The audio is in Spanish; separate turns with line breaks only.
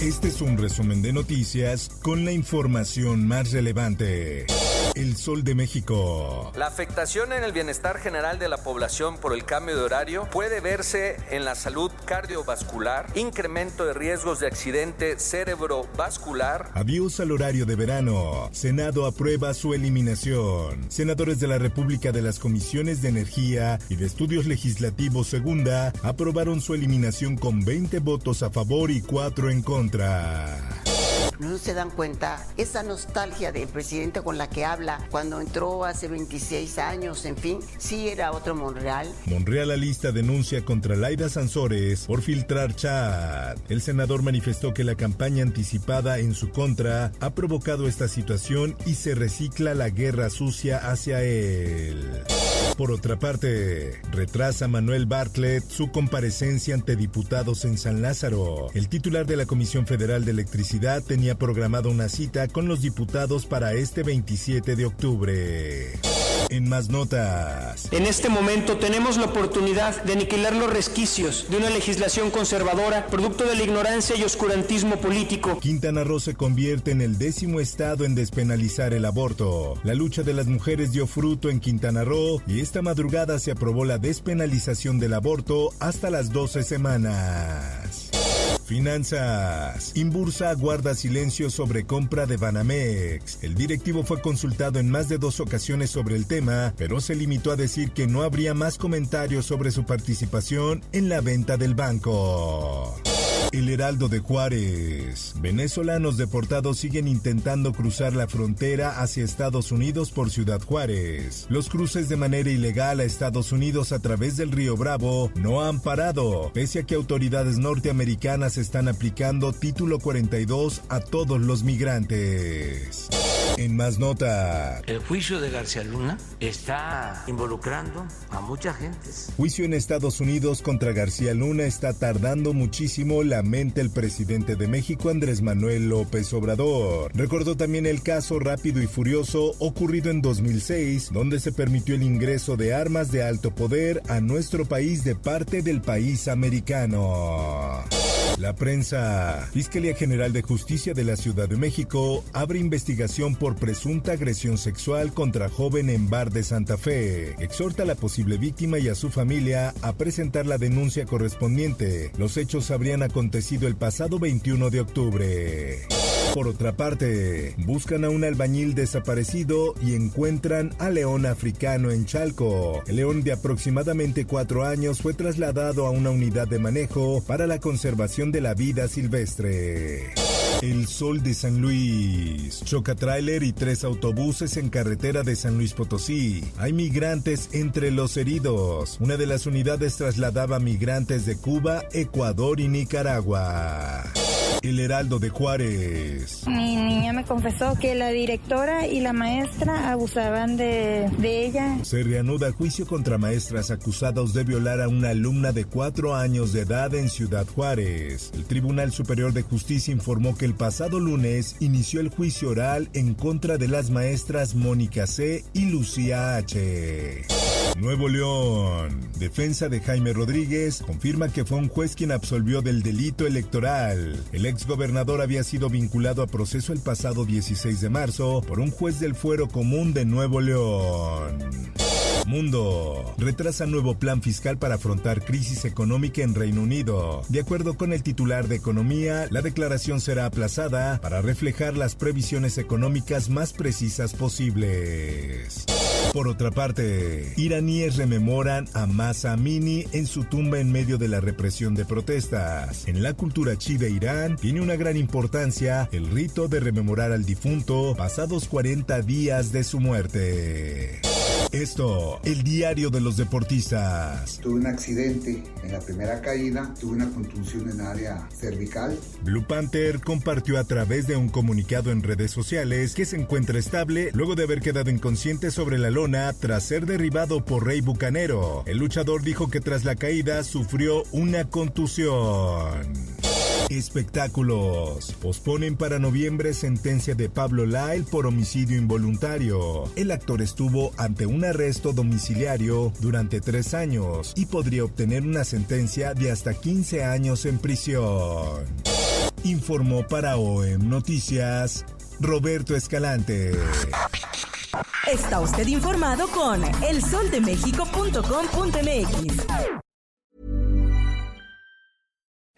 Este es un resumen de noticias con la información más relevante. El Sol de México.
La afectación en el bienestar general de la población por el cambio de horario puede verse en la salud cardiovascular, incremento de riesgos de accidente cerebrovascular.
Adiós al horario de verano. Senado aprueba su eliminación. Senadores de la República de las Comisiones de Energía y de Estudios Legislativos Segunda aprobaron su eliminación con 20 votos a favor y 4 en contra
no se dan cuenta esa nostalgia del presidente con la que habla cuando entró hace 26 años, en fin, sí era otro Monreal.
Monreal lista denuncia contra Laida Sansores por filtrar chat. El senador manifestó que la campaña anticipada en su contra ha provocado esta situación y se recicla la guerra sucia hacia él. Por otra parte, retrasa Manuel Bartlett su comparecencia ante diputados en San Lázaro. El titular de la Comisión Federal de Electricidad tenía programado una cita con los diputados para este 27 de octubre. En más notas.
En este momento tenemos la oportunidad de aniquilar los resquicios de una legislación conservadora, producto de la ignorancia y oscurantismo político.
Quintana Roo se convierte en el décimo estado en despenalizar el aborto. La lucha de las mujeres dio fruto en Quintana Roo y esta madrugada se aprobó la despenalización del aborto hasta las 12 semanas. Finanzas. Inbursa guarda silencio sobre compra de Banamex. El directivo fue consultado en más de dos ocasiones sobre el tema, pero se limitó a decir que no habría más comentarios sobre su participación en la venta del banco. El Heraldo de Juárez. Venezolanos deportados siguen intentando cruzar la frontera hacia Estados Unidos por Ciudad Juárez. Los cruces de manera ilegal a Estados Unidos a través del río Bravo no han parado, pese a que autoridades norteamericanas están aplicando título 42 a todos los migrantes. En más nota.
El juicio de García Luna está involucrando a mucha gente.
Juicio en Estados Unidos contra García Luna está tardando muchísimo, el presidente de México Andrés Manuel López Obrador. Recordó también el caso rápido y furioso ocurrido en 2006, donde se permitió el ingreso de armas de alto poder a nuestro país de parte del país americano. La prensa. Fiscalía General de Justicia de la Ciudad de México abre investigación por presunta agresión sexual contra joven en bar de Santa Fe. Exhorta a la posible víctima y a su familia a presentar la denuncia correspondiente. Los hechos habrían acontecido el pasado 21 de octubre. Por otra parte, buscan a un albañil desaparecido y encuentran a león africano en Chalco. El león de aproximadamente cuatro años fue trasladado a una unidad de manejo para la conservación de la vida silvestre. El Sol de San Luis. Choca tráiler y tres autobuses en carretera de San Luis Potosí. Hay migrantes entre los heridos. Una de las unidades trasladaba migrantes de Cuba, Ecuador y Nicaragua. El Heraldo de Juárez.
Mi niña me confesó que la directora y la maestra abusaban de, de ella.
Se reanuda juicio contra maestras acusados de violar a una alumna de cuatro años de edad en Ciudad Juárez. El Tribunal Superior de Justicia informó que el pasado lunes inició el juicio oral en contra de las maestras Mónica C. y Lucía H. Nuevo León. Defensa de Jaime Rodríguez confirma que fue un juez quien absolvió del delito electoral. El exgobernador había sido vinculado a proceso el pasado 16 de marzo por un juez del fuero común de Nuevo León. Mundo. Retrasa nuevo plan fiscal para afrontar crisis económica en Reino Unido. De acuerdo con el titular de Economía, la declaración será aplazada para reflejar las previsiones económicas más precisas posibles. Por otra parte, iraníes rememoran a Masa Amini en su tumba en medio de la represión de protestas. En la cultura chi de Irán tiene una gran importancia el rito de rememorar al difunto pasados 40 días de su muerte. Esto, el diario de los deportistas.
Tuve un accidente en la primera caída, tuve una contusión en área cervical.
Blue Panther compartió a través de un comunicado en redes sociales que se encuentra estable luego de haber quedado inconsciente sobre la lona tras ser derribado por Rey Bucanero. El luchador dijo que tras la caída sufrió una contusión. Espectáculos. Posponen para noviembre sentencia de Pablo Lyle por homicidio involuntario. El actor estuvo ante un arresto domiciliario durante tres años y podría obtener una sentencia de hasta 15 años en prisión. Informó para OEM Noticias Roberto Escalante.
Está usted informado con elsoldemexico.com.mx.